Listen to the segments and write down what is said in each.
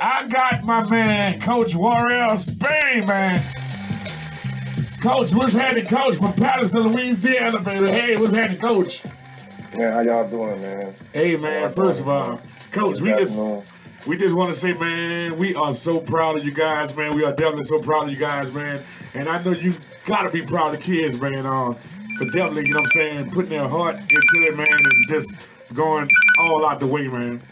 I got my man, Coach Warrell Spain, man. Coach, what's happening, Coach, from Patterson, Louisiana, baby? Hey, what's happening, Coach? Man, how y'all doing, man? Hey, man, first of all, Coach, we just we just want to say, man, we are so proud of you guys, man. We are definitely so proud of you guys, man. And I know you gotta be proud of the kids, man. Um, for definitely, you know what I'm saying, putting their heart into it, man, and just going all out the way, man.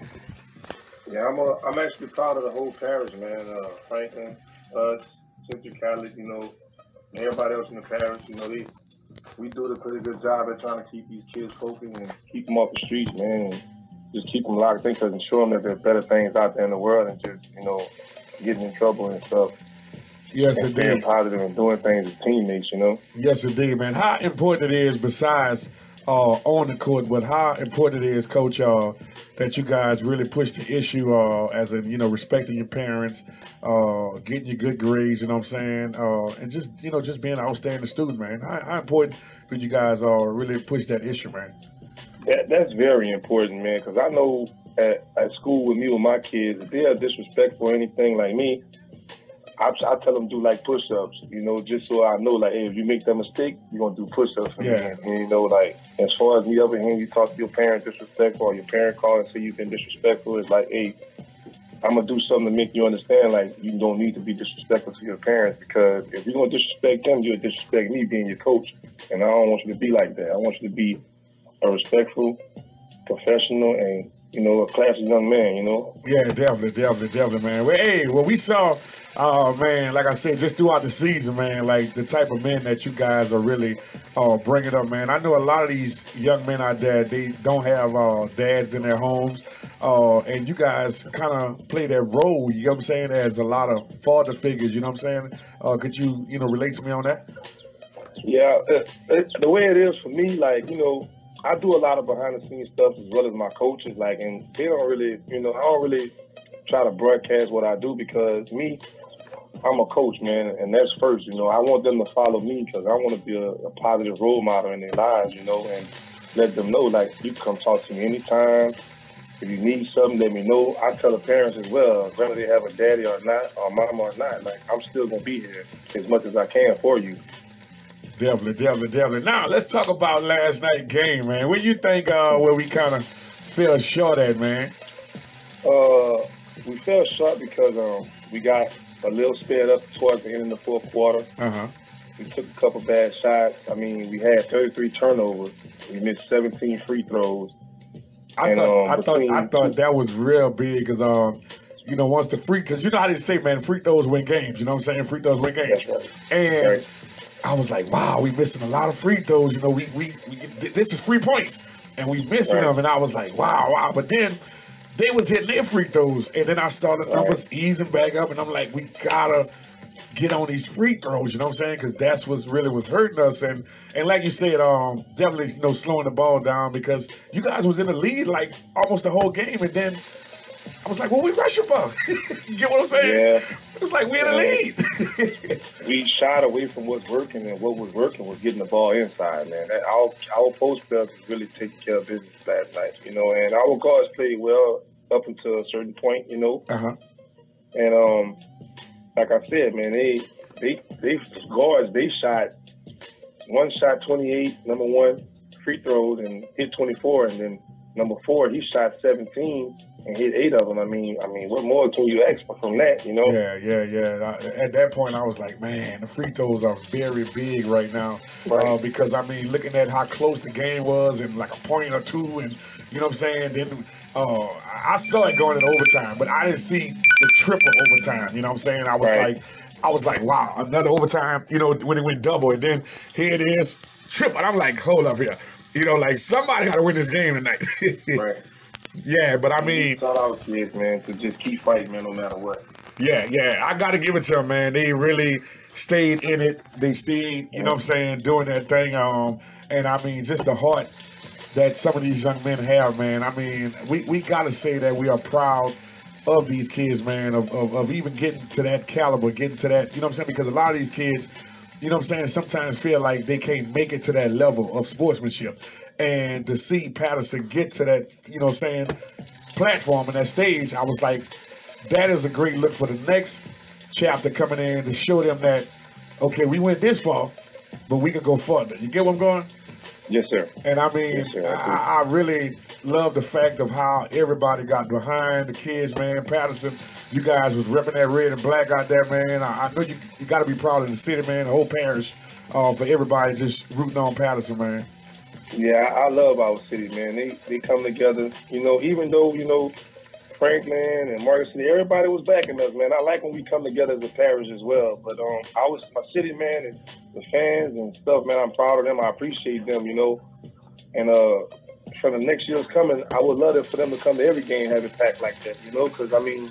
Yeah, I'm uh, I'm actually proud of the whole parish, man. Uh, Franklin, us, Central Catholic, you know, and everybody else in the parish, you know, they, we do a pretty good job at trying to keep these kids focused and keep them off the streets, man. And just keep them locked in because and show them that there's better things out there in the world and just, you know, getting in trouble and stuff. Yes, and being indeed. positive and doing things as teammates, you know. Yes, indeed, man. How important it is, besides uh, on the court, but how important it is, Coach, uh, that you guys really push the issue uh, as in, you know, respecting your parents, uh, getting your good grades, you know what I'm saying, uh, and just, you know, just being an outstanding student, man. How, how important could you guys uh, really push that issue, man? That, that's very important, man, because I know at, at school with me with my kids, if they are disrespectful or anything like me, I, I tell them do like push-ups, you know, just so I know, like, hey, if you make that mistake, you're gonna do push-ups Yeah. And, you know, like, as far as me ever hearing you talk to your parent disrespectful or your parent call and say you've been disrespectful, it's like, hey, I'm gonna do something to make you understand, like, you don't need to be disrespectful to your parents because if you're gonna disrespect them, you'll disrespect me being your coach, and I don't want you to be like that. I want you to be a respectful, professional, and you know, a classy young man. You know, Yeah, definitely, definitely, definitely, man. Well, hey, well, we saw, uh, man, like I said, just throughout the season, man, like the type of men that you guys are really uh, bringing up, man. I know a lot of these young men out there, they don't have uh, dads in their homes, uh, and you guys kind of play that role, you know what I'm saying, as a lot of father figures, you know what I'm saying? Uh, could you, you know, relate to me on that? yeah. It, it, the way it is for me, like you know, I do a lot of behind the scenes stuff as well as my coaches. Like, and they don't really, you know, I don't really try to broadcast what I do because me. I'm a coach, man, and that's first. You know, I want them to follow me because I want to be a, a positive role model in their lives. You know, and let them know like you can come talk to me anytime. If you need something, let me know. I tell the parents as well, whether they have a daddy or not, or mom or not, like I'm still gonna be here as much as I can for you. Definitely, definitely, definitely. Now, let's talk about last night game, man. What you think uh, where we kind of fell short at, man? Uh, we fell short because um, we got a little sped up towards the end of the fourth quarter. Uh-huh. We took a couple bad shots. I mean, we had 33 turnovers. We missed 17 free throws. I And, thought um, I thought I thought that was real big because um you know once the free because you know how they say man free throws win games you know what I'm saying free throws win games That's right. and Right. I was like wow we missing a lot of free throws. You know we we, we this is free points. And we missing Right. them. And I was like wow wow. But then they was hitting their free throws. And then I saw the numbers easing back up. And I'm like we gotta get on these free throws, you know what I'm saying? Because that's what really was hurting us. And and like you said, um, definitely you know slowing the ball down because you guys was in the lead like almost the whole game, and then I was like, "What we rushing for?" you get what I'm saying? Yeah. It's like we're in the lead. we shied away from what's working, and what was working was getting the ball inside, man. That, our our post players really taking care of business last night, you know, and our guards played well up until a certain point, you know. uh huh. And um, like I said, man, they they they guards they shot one shot twenty eight, number one free throws and hit twenty four, and then number four he shot seventeen and hit eight of them. I mean, I mean, what more can you ask from that? You know? Yeah, yeah, yeah. I, at that point, I was like, man, the free throws are very big right now. Right. Uh, because, I mean, looking at how close the game was and like a point or two, and you know what I'm saying? Then uh, I I saw it going in overtime, but I didn't see the triple overtime. You know what I'm saying? I was Right. like, I was like, wow, another overtime, you know, when it went double. And then here it is, triple. And I'm like, hold up here. You know, like somebody got to win this game tonight. Right. Yeah, but I mean, Tell our kids, man, to just keep fighting, man, no matter what. Yeah, yeah. I got to give it to them, man. They really stayed in it. They stayed, you know what I'm saying, doing that thing. Um, and I mean, just the heart that some of these young men have, man. I mean, we, we got to say that we are proud of these kids, man, of, of, of even getting to that caliber, getting to that, you know what I'm saying? Because a lot of these kids, you know what I'm saying, sometimes feel like they can't make it to that level of sportsmanship. And to see Patterson get to that, you know what I'm saying, platform and that stage, I was like, that is a great look for the next chapter coming in to show them that okay, we went this far, but we can go further. You get what I'm going? Yes, sir. And I mean, Yes, I. I, I really love the fact of how everybody got behind the kids, man. Patterson, you guys was repping that red and black out there, man. I, I know you you got to be proud of the city, man, the whole parish, uh, for everybody just rooting on Patterson, man. Yeah, I, love our city, man. They they come together. You know, even though you know Franklin and Morgan City, everybody was backing us, man. I like when we come together as a parish as well. But um, I was my city, man, and the fans and stuff, man. I'm proud of them. I appreciate them, you know. And uh, for the next year's coming, I would love it for them to come to every game have it packed like that, you know, because I mean.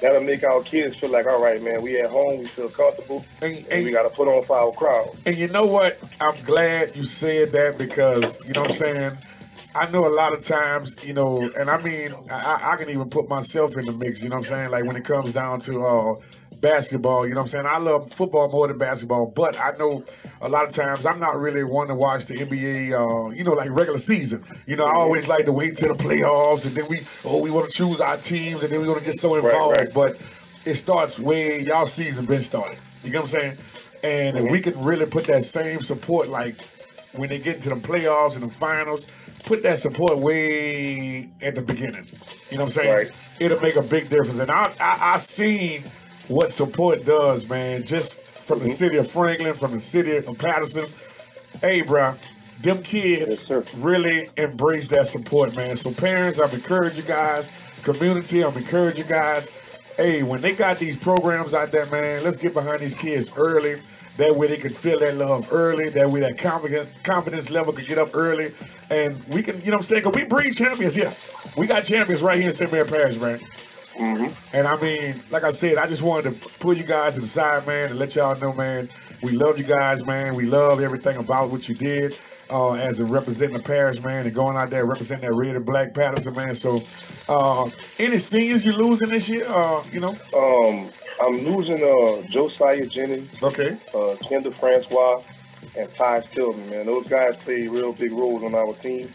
That'll make our kids feel like, all right, man, we at home, we feel comfortable, And, and and, we got to put on for our crowd. and you know what? I'm glad you said that because you know what I'm saying. I know a lot of times, you know, and I mean, I, I can even put myself in the mix. You know what I'm saying? Like when it comes down to uh, basketball, you know what I'm saying? I love football more than basketball, but I know a lot of times I'm not really one to watch the NBA, uh, you know, like regular season. You know, I always like to wait till the playoffs and then we, oh, we want to choose our teams and then we want to get so involved. right. But it starts way, y'all season been started. You know what I'm saying? And if we can really put that same support, like when they get into the playoffs and the finals, put that support way at the beginning. You know what I'm saying? Right. It'll make a big difference. And I, I I seen what support does, man. Just from the mm-hmm. city of Franklin, from the city of Patterson. Hey, bro, them kids Yes, really embrace that support, man. So parents, I'm encouraging you guys. Community, I'm encouraging you guys. Hey, when they got these programs out there, man, let's get behind these kids early. That way they can feel that love early. That way that confidence confidence level can get up early. And we can, you know what I'm saying? Because we breed champions here. We got champions right here in St. Mary Parish, man. And I mean, like I said, I just wanted to pull you guys to the side, man, and let y'all know, man, we love you guys, man. We love everything about what you did uh, as a representing the parish, man, and going out there representing that red and black Patterson, man. So, uh, any seniors you losing this year? Uh, you know? Um, I'm losing uh, Josiah Jennings, Okay. uh, Kendall Francois, and Ty Stillman, man. Those guys play real big roles on our team.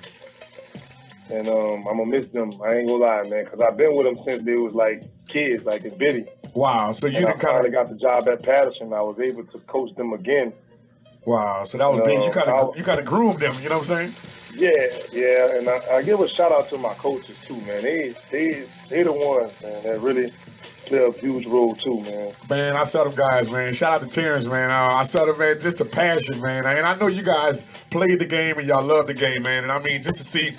And um, I'm to miss them. I ain't to lie, man, because I've been with them since they was like kids, like in Biddy. Wow. So you And I done kind of got the job at Patterson. I was able to coach them again. wow. So that was big. You kind of you kind of groomed them. You know what I'm saying? Yeah, yeah, and I, I give a shout out to my coaches too, man. They they they the ones, man, that really play a huge role too, man. Man, I saw them guys, man. Shout out to Terrence, man. Uh, I saw them, man. Just the passion, man. And I know you guys played the game and y'all love the game, man. And I mean, just to see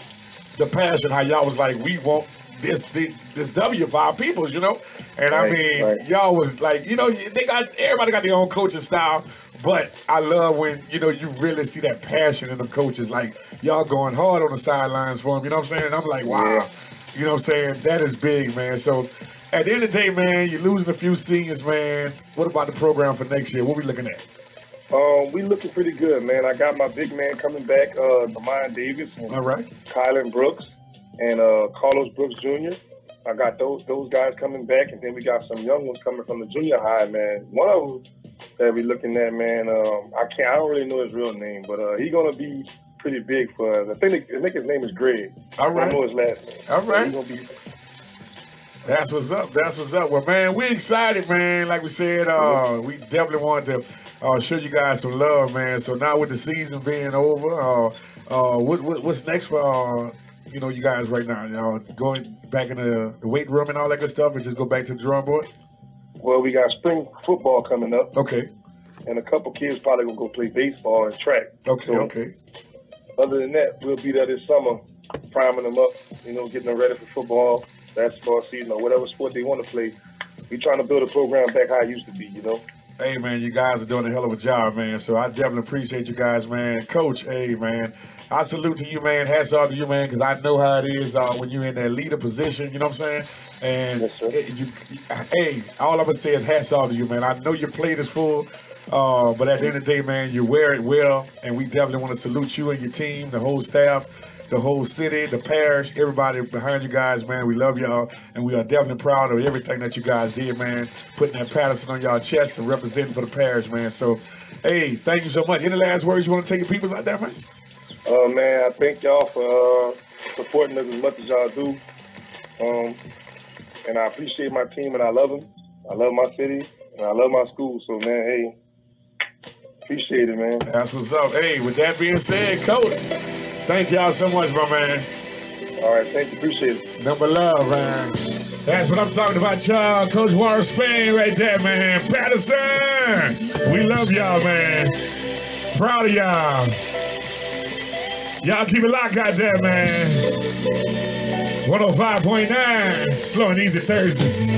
the passion, how y'all was like, we want this this, this W for our peoples, you know. And I mean, right. y'all was like, you know, they got everybody got their own coaching style. But I love when you know you really see that passion in the coaches, like y'all going hard on the sidelines for them. You know what I'm saying? And I'm like, wow. Yeah. You know what I'm saying? That is big, man. So at the end of the day, man, you're losing a few seniors, man. What about the program for next year? What we looking at? Um, we looking pretty good, man. I got my big man coming back, uh, Demond Davis All right. Kylan Brooks and uh, Carlos Brooks Jr. I got those those guys coming back, and then we got some young ones coming from the junior high, man. One of them that we looking at, man. Um, I can't, I don't really know his real name, but uh, he gonna be pretty big for us. I think I think his name is Greg. All I right. don't know his last name. All right. Gonna be That's what's up. That's what's up. Well, man, we excited, man. Like we said, uh, we definitely wanted to uh, show you guys some love, man. So now with the season being over, uh, uh, what, what, what's next for uh, you know you guys right now? You know, going back in the, the weight room and all that good stuff, and just go back to the drawing board. well. We got spring football coming up, Okay. and a couple kids probably gonna go play baseball and track. Okay. So, Okay. Other than that, we'll be there this summer, priming them up, you know, getting them ready for football, basketball season, or whatever sport they want to play. We're trying to build a program back how it used to be, you know. Hey man, you guys are doing a hell of a job, man. So I definitely appreciate you guys, man. Coach, hey man, I salute to you, man. Hats off to you, man, because I know how it is uh, when you're in that leader position. You know what I'm saying? And Yes, it- you, hey, all I'm gonna say is hats off to you, man. I know your plate is full, uh, but at the end of the day, man, you wear it well, and we definitely want to salute you and your team, the whole staff. The whole city, the parish, everybody behind you guys, man. We love y'all, and we are definitely proud of everything that you guys did, man. Putting that Patterson on y'all chest and representing for the parish, man. So, hey, thank you so much. Any last words you want to tell your people out there, man? Uh, man, I thank y'all for uh, supporting us as much as y'all do. Um, and I appreciate my team, and I love them. I love my city, and I love my school. So, man, hey, appreciate it, man. That's what's up. Hey, with that being said, Coach, thank y'all so much, my man. All right, thank you. Appreciate it. Number love, man. That's what I'm talking about, y'all. Coach Warren Spain right there, man. Patterson, we love y'all, man. Proud of y'all. Y'all keep it locked out there, man. 105.9, slow and easy Thursdays.